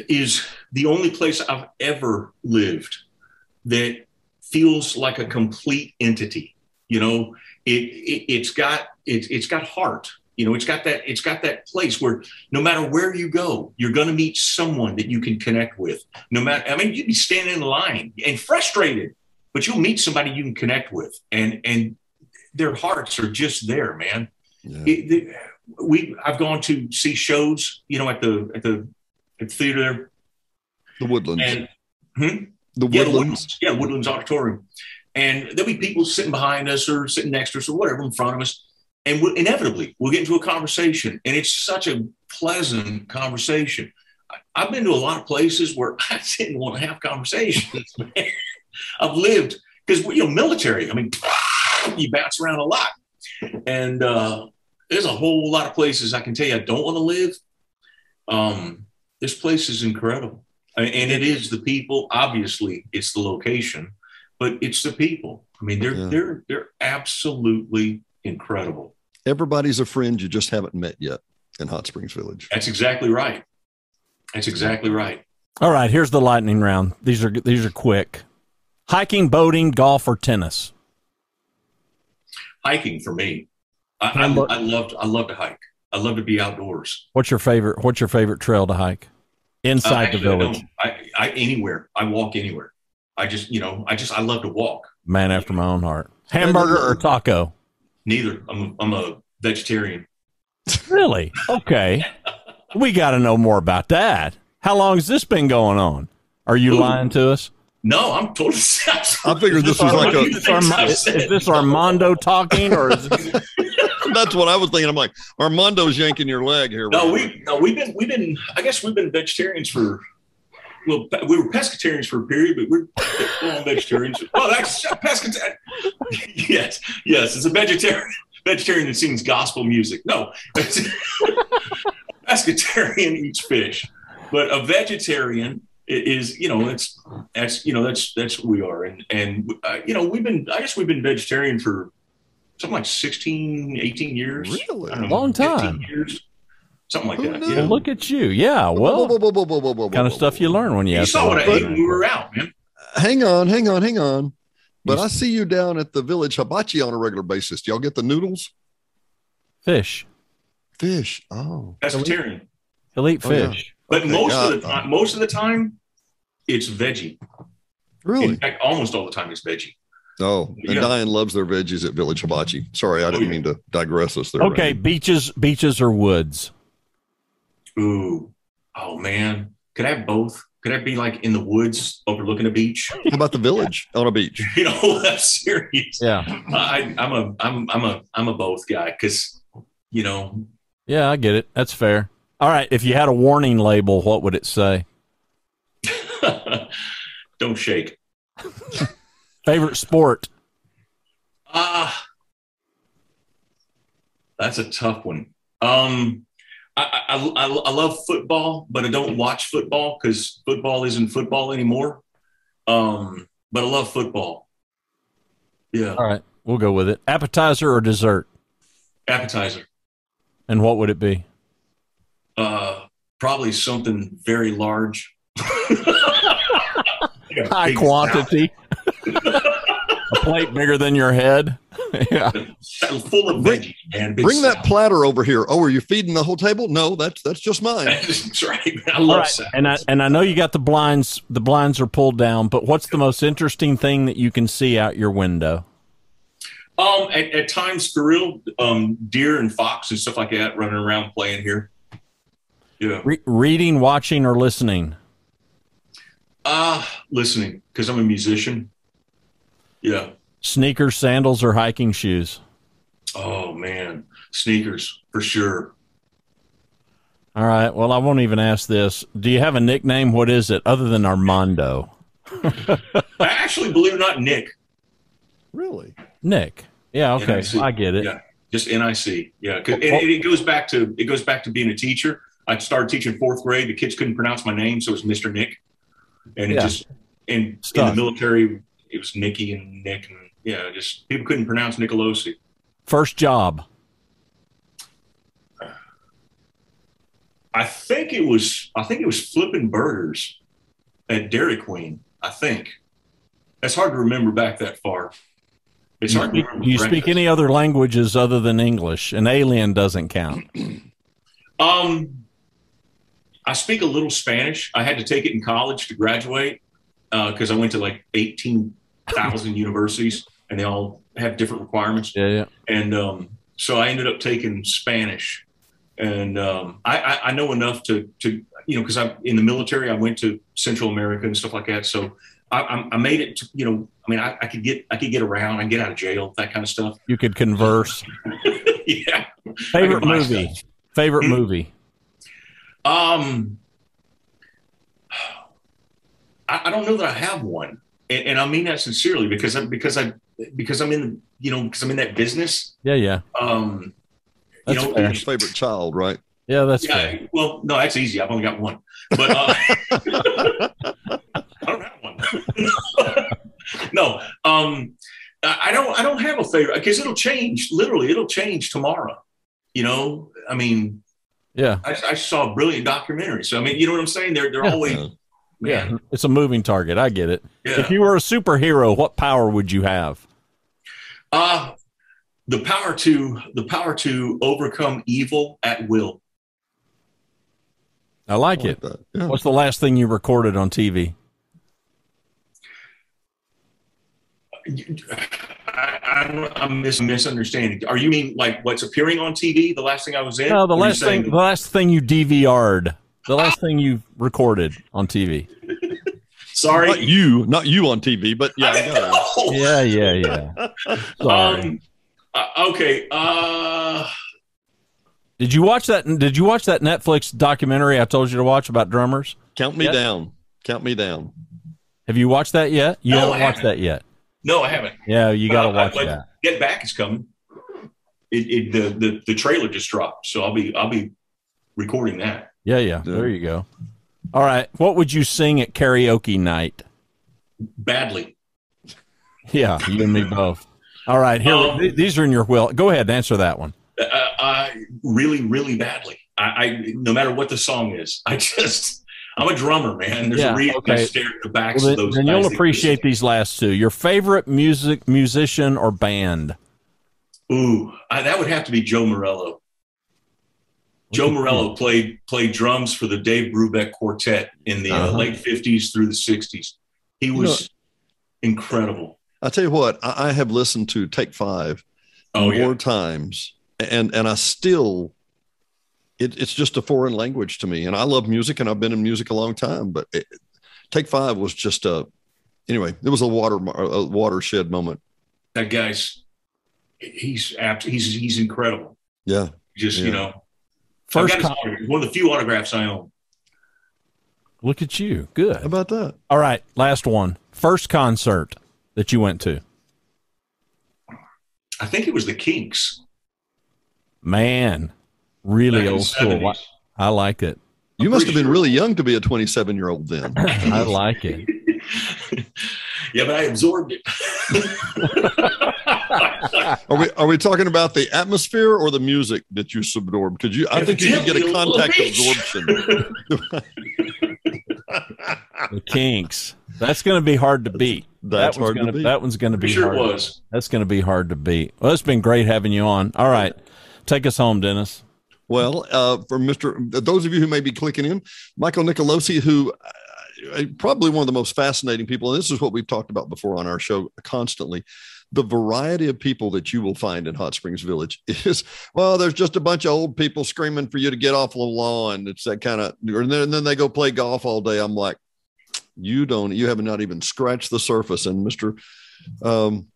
is the only place I've ever lived that feels like a complete entity. You know, it, it it's got it's it's got heart. You know, it's got that it's got that place where no matter where you go, you're going to meet someone that you can connect with. No matter, I mean, you'd be standing in line and frustrated, but you'll meet somebody you can connect with, and and their hearts are just there, man Yeah. it, we I've gone to see shows, you know, at the at the at the theater The Woodlands. and hmm? the yeah, the Woodlands. Woodlands, yeah, Woodlands Auditorium, and there'll be people sitting behind us or sitting next to us or whatever in front of us, and we inevitably we'll get into a conversation, and it's such a pleasant conversation. I've been to a lot of places where I didn't want to have conversations. Man. I've lived because you know military. I mean, you bounce around a lot, and uh, there's a whole lot of places I can tell you I don't want to live. Um, this place is incredible, and and it is the people. Obviously, it's the location, but it's the people. I mean, they're Yeah. they're they're absolutely incredible. Everybody's a friend you just haven't met yet in Hot Springs Village. That's exactly right. That's exactly right. All right, here's the lightning round. These are these are quick. Hiking, boating, golf, or tennis. Hiking for me. I, I I, lo- I love I love to hike. I love to be outdoors. What's your favorite? What's your favorite trail to hike? Uh, Inside actually, the village. don't- I, I anywhere. I walk anywhere. I just you know I just I love to walk. Man after my own heart. Hamburger or taco? Neither. I'm a, I'm a vegetarian. Really? Okay. we got to know more about that. How long has this been going on? Are you Ooh. lying to us? No, I'm totally. I figured this was like a. Is this, Arma- is this Armando talking, or is this, That's what I was thinking. I'm like, Armando's yanking your leg here. No, we no, we've been we've been. I guess we've been vegetarians for. Well, we were pescatarians for a period, but we're full on vegetarians. Well, oh, that's pescatarian. yes, yes, it's a vegetarian vegetarian that sings gospel music. No, pescatarian eats fish, but a vegetarian is you know that's that's you know that's that's what we are and and uh, you know we've been i guess we've been vegetarian for something like 16 18 years Really? I know, Long time. years something like Who that yeah. Well, look at you. Yeah. Well, whoa, whoa, whoa, kind of stuff you learn when you you ask saw what i ate when we were out man Hang on, hang on, hang on. But You- I see you down at the village hibachi on a regular basis. Do y'all get the noodles? fish. Fish. Oh. pescatarian He'll eat Oh, yeah. Fish. but Okay, most yeah, of the um, time most of the time it's veggie Really? in fact almost all the time it's veggie Oh, and Yeah. Diane loves their veggies at Village Hibachi. Sorry, I oh, didn't mean to digress us there. Okay, Randy. beaches, beaches or woods. ooh oh man could i have both could i be like in the woods overlooking a beach How about the village on a beach? you know i'm serious Yeah. I, I'm a I'm I'm a I'm a both guy because you know Yeah, I get it. That's fair. All right. If you had a warning label, what would it say? don't shake. Favorite sport? Ah, that's a tough one. Um, I, I I I love football, but I don't watch football because football isn't football anymore. Um, but I love football. Yeah, All right. We'll go with it. Appetizer or dessert? appetizer. And what would it be? Uh, probably something very large. Like High quantity. a plate bigger than your head. yeah. full of Bring- veggies, man. Big Bring that platter over here. Oh, are you feeding the whole table? No, that's that's just mine. That's right. I love right. salads. And I and I know you got the blinds the blinds are pulled down, but what's the most interesting thing that you can see out your window? Um, at, at times for real, um, deer and fox and stuff like that running around playing here. Yeah. Re- reading, watching, or listening? Ah, listening because I'm a musician. Yeah. Sneakers, sandals, or hiking shoes? Oh man, sneakers for sure. All right. Well, I won't even ask this. Do you have a nickname? What is it other than Armando? I actually, believe it or not, Nick. Really? Nick. Yeah. Okay. NIC. I get it. Yeah, just NIC. Yeah, 'cause- and it, it goes back to it goes back to being a teacher. I started teaching fourth grade. The kids couldn't pronounce my name, so it was Mr. Nick. And it Yeah. just and in the military, it was Nicky and Nick, and yeah, just people couldn't pronounce Nicolosi. First job. I think it was I think it was flipping burgers at Dairy Queen. I think it's hard to remember back that far. It's Do you hard to do you speak any other languages other than English? An alien doesn't count. Um, I speak a little Spanish. I had to take it in college to graduate because I went to like eighteen thousand universities, and they all have different requirements. Yeah. Yeah. and um, so I ended up taking Spanish, and um, I, I, I know enough to to you know because I'm in the military. I went to Central America and stuff like that, so I, I- made it. To, you know, I mean, I, I could get I could get around. I get out of jail, that kind of stuff. You could converse. yeah. Favorite movie. Favorite Hmm? movie. Um, I, I don't know that I have one, and, and I mean that sincerely because I because I because I'm in you know because I'm in that business. Yeah. Yeah. Um, That's you know, fair. Your favorite child, right? Yeah. That's Yeah, fair. well, no, that's easy. I've only got one, but uh, I don't have one. no, um, I I don't. I don't have a favorite because it'll change. Literally, it'll change tomorrow. You know, I mean, Yeah. I, I saw a brilliant documentary. So I mean, you know what I'm saying? They're they're Yeah. always Yeah. Yeah. It's a moving target. I get it. Yeah. If you were a superhero, what power would you have? Uh the power to the power to overcome evil at will. I like I it. like that. Yeah. What's the last thing you recorded on TV? I, I'm, I'm mis- misunderstanding. Are you mean like what's appearing on TV? The last thing I was in? No, the Or are you last thing. saying- The last thing you DVR'd. The last thing you recorded on TV. Sorry. Not you, not you on TV, but yeah, I know. Yeah. Yeah. Yeah. Sorry. Um, uh, okay. Uh, Did you watch that? Did you watch that Netflix documentary I told you to watch about drummers? Count me Yeah. down. Count me down. Have you watched that yet? You No, haven't watched haven't. that yet. No, I haven't. Yeah, you got to watch but that. Get Back is coming. It, it the, the the trailer just dropped, so I'll be I'll be recording that. Yeah, yeah. There you go. All right. What would you sing at karaoke night? Badly. Yeah, you and me both. All right. Here, Um, th- these are in your will. Go ahead and answer that one. Uh, I really, really badly. I, I no matter what the song is, I just I'm a drummer, man. There's Yeah, a reason I okay. stare at the backs Well, of then, those. then guys you'll appreciate listen. these last two. Your favorite music, musician, or band? Ooh, I, that would have to be Joe Morello. Joe Morello played played drums for the Dave Brubeck Quartet in the uh Uh-huh. late '50s through the '60s. He was incredible. I tell you what, I, I have listened to Take Five Oh more yeah, times, and and I still, it, it's just a foreign language to me. And I love music, and I've been in music a long time. But it, Take Five was just a, anyway, it was a water a watershed moment. that guy's he's apt. He's he's incredible. Yeah, Just you know, First, con- one of the few autographs I own. look at you. Good. how Good. about that? All right. Last one. First concert that you went to. I think it was the Kinks. Man, really old the school. 70s. I like it. You I'm must have been sure. really young to be a 27 year old then. I like it. yeah, but I absorbed it. Are we are we talking about the atmosphere or the music that you absorb? Because you, I think you can get a Evidently a little contact absorption. The Kinks. That's going to be hard to beat. That's that one's hard gonna, to beat. That one's going to be sure it hard. was. That's going to be hard to beat. Well, it's been great having you on. All right. Take us home, Dennis. Well, uh, for Mr. Those of you who may be clicking in, Michael Nicolosi, who uh, probably one of the most fascinating people, and this is what we've talked about before on our show constantly. The variety of people that you will find in Hot Springs Village is well, there's just a bunch of old people screaming for you to get off the lawn. It's that kind of, and then, and then they go play golf all day. I'm like, you don't, you have not even scratched the surface. And Mr. Um,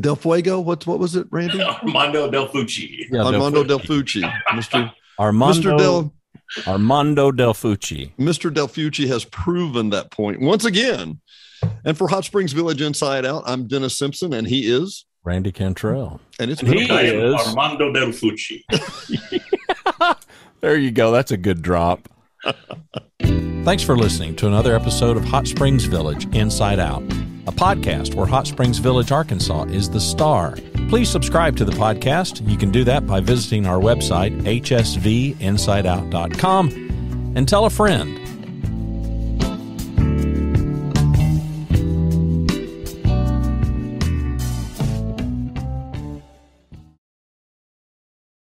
Del Fuego, what what was it, Randy? Armando Del Fucci. Yeah, Armando Del, Del Fucci, Mr. Armando, Mr. Del Armando Del Fucci. Mr. Del Fucci has proven that point once again. And for Hot Springs Village Inside Out, I'm Dennis Simpson, and he is, Randy Cantrell. and it's He been a I pleasure. am is. Armando Del Fucci. There you go. That's a good drop. Thanks for listening to another episode of Hot Springs Village Inside Out, a podcast where Hot Springs Village, Arkansas is the star. Please subscribe to the podcast. You can do that by visiting our website, hsvinsideout.com, and tell a friend.